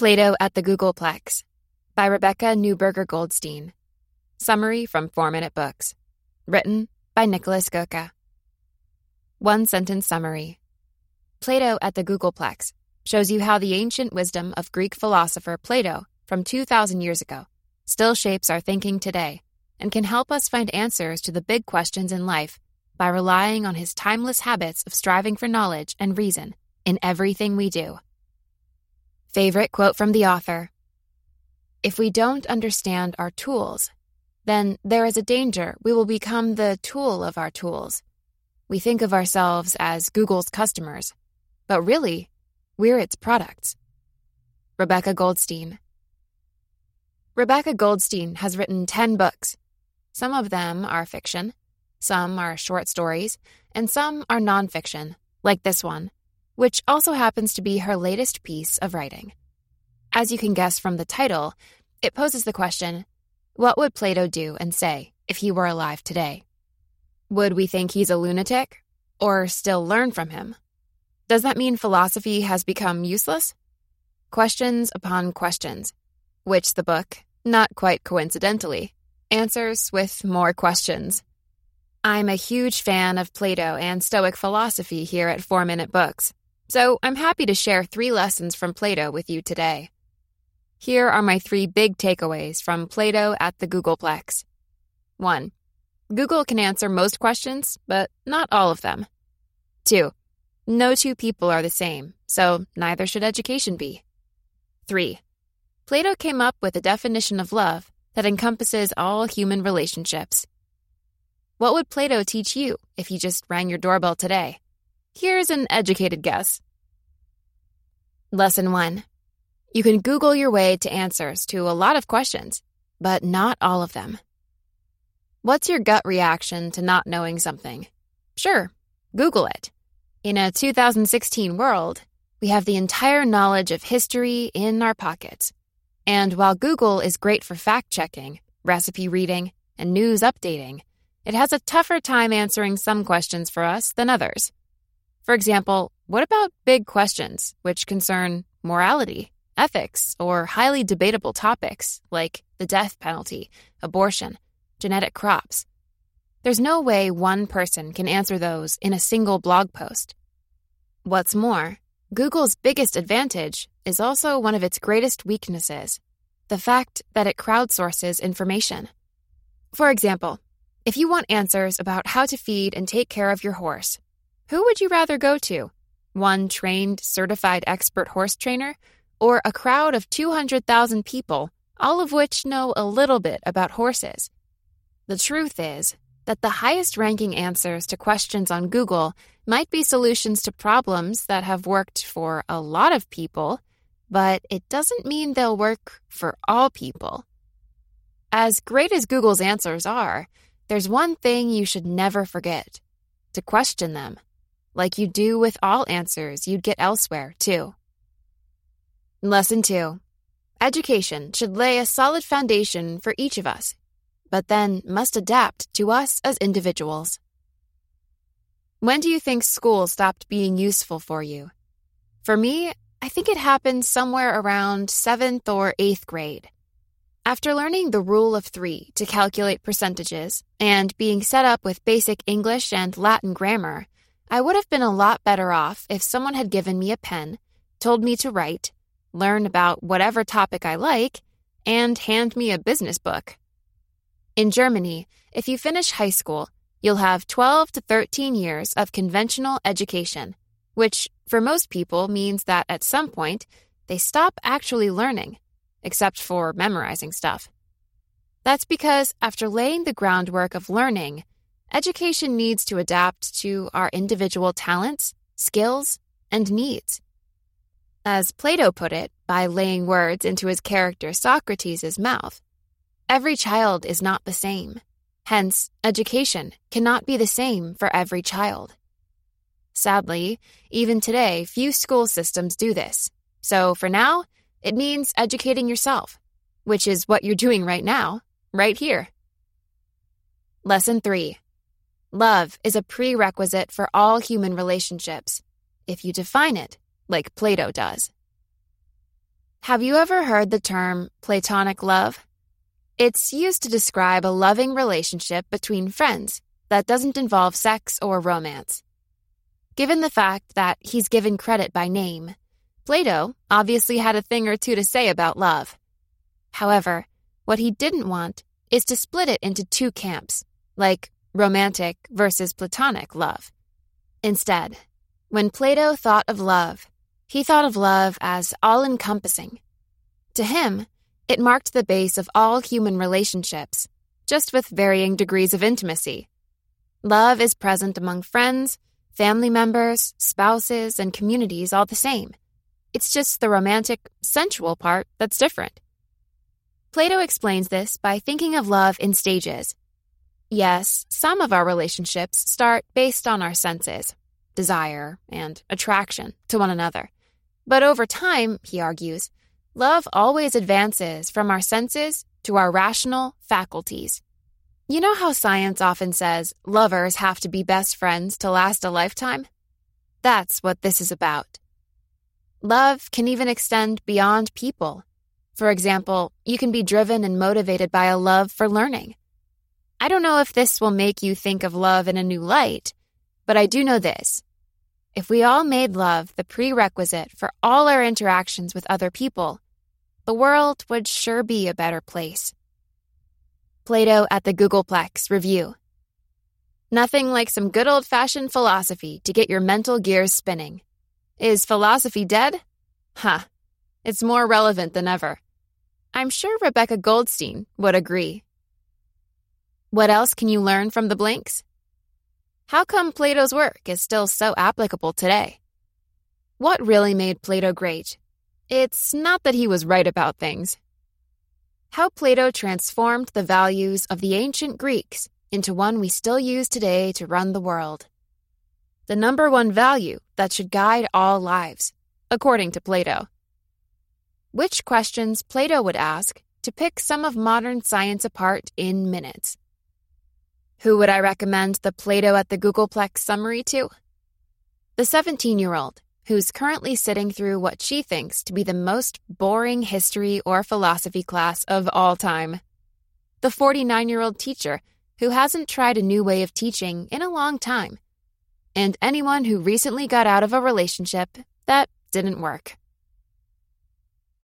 Plato at the Googleplex by Rebecca Newberger Goldstein. Summary from 4 Minute Books. Written by Niklas Göke. One sentence summary Plato at the Googleplex shows you how the ancient wisdom of Greek philosopher Plato from 2,000 years ago still shapes our thinking today and can help us find answers to the big questions in life by relying on his timeless habits of striving for knowledge and reason in everything we do. Favorite quote from the author If we don't understand our tools, then there is a danger we will become the tool of our tools. We think of ourselves as Google's customers, but really, we're its products. Rebecca Goldstein. Rebecca Goldstein has written 10 books. Some of them are fiction, some are short stories, and some are nonfiction, like this one, which also happens to be her latest piece of writing. As you can guess from the title, it poses the question what would Plato do and say if he were alive today? Would we think he's a lunatic? Or still learn from him? Does that mean philosophy has become useless? Questions upon questions, which the book, not quite coincidentally, answers with more questions. I'm a huge fan of Plato and Stoic philosophy here at 4 Minute Books, so I'm happy to share three lessons from Plato with you today. Here are my three big takeaways from Plato at the Googleplex. 1. Google can answer most questions, but not all of them. 2. No two people are the same, so neither should education be. 3. Plato came up with a definition of love that encompasses all human relationships. What would Plato teach you if he just rang your doorbell today? Here's an educated guess. Lesson 1. You can Google your way to answers to a lot of questions, but not all of them. What's your gut reaction to not knowing something? Sure, Google it. In a 2016 world, we have the entire knowledge of history in our pockets. And while Google is great for fact checking, recipe reading, and news updating, it has a tougher time answering some questions for us than others. For example, what about big questions which concern morality, ethics, or highly debatable topics like the death penalty, abortion, genetic crops? There's no way one person can answer those in a single blog post. What's more, Google's biggest advantage is also one of its greatest weaknesses the fact that it crowdsources information. For example, if you want answers about how to feed and take care of your horse, who would you rather go to? One trained, certified expert horse trainer, or a crowd of 200,000 people, all of which know a little bit about horses? The truth is that the highest ranking answers to questions on Google might be solutions to problems that have worked for a lot of people, but it doesn't mean they'll work for all people. As great as Google's answers are, there's one thing you should never forget to question them, like you do with all answers you'd get elsewhere, too. Lesson 2 Education should lay a solid foundation for each of us, but then must adapt to us as individuals. When do you think school stopped being useful for you? For me, I think it happened somewhere around seventh or eighth grade. After learning the rule of three to calculate percentages and being set up with basic English and Latin grammar, I would have been a lot better off if someone had given me a pen, told me to write, learn about whatever topic I like, and hand me a business book. In Germany, if you finish high school, you'll have 12 to 13 years of conventional education, which for most people means that at some point they stop actually learning, except for memorizing stuff. That's because after laying the groundwork of learning, education needs to adapt to our individual talents, skills, and needs. As Plato put it, by laying words into his character Socrates' mouth, every child is not the same. Hence, education cannot be the same for every child. Sadly, even today, few school systems do this. So for now, it means educating yourself, which is what you're doing right now, right here. Lesson 3 Love is a prerequisite for all human relationships, if you define it like Plato does. Have you ever heard the term platonic love? It's used to describe a loving relationship between friends that doesn't involve sex or romance. Given the fact that he's given credit by name, Plato obviously had a thing or two to say about love. However, what he didn't want is to split it into two camps, like romantic versus platonic love. Instead, when Plato thought of love, he thought of love as all encompassing. To him, it marked the base of all human relationships, just with varying degrees of intimacy. Love is present among friends, family members, spouses, and communities all the same. It's just the romantic, sensual part that's different. Plato explains this by thinking of love in stages. Yes, some of our relationships start based on our senses, desire, and attraction to one another. But over time, he argues, Love always advances from our senses to our rational faculties. You know how science often says lovers have to be best friends to last a lifetime? That's what this is about. Love can even extend beyond people. For example, you can be driven and motivated by a love for learning. I don't know if this will make you think of love in a new light, but I do know this. If we all made love the prerequisite for all our interactions with other people, the world would sure be a better place. Plato at the Googleplex Review. Nothing like some good old fashioned philosophy to get your mental gears spinning. Is philosophy dead? Huh. It's more relevant than ever. I'm sure Rebecca Goldstein would agree. What else can you learn from the blanks? How come Plato's work is still so applicable today? What really made Plato great? It's not that he was right about things. How Plato transformed the values of the ancient Greeks into one we still use today to run the world. The number one value that should guide all lives, according to Plato. Which questions Plato would ask to pick some of modern science apart in minutes. Who would I recommend the Plato at the Googleplex summary to? The 17 year old, who's currently sitting through what she thinks to be the most boring history or philosophy class of all time. The 49 year old teacher, who hasn't tried a new way of teaching in a long time. And anyone who recently got out of a relationship that didn't work.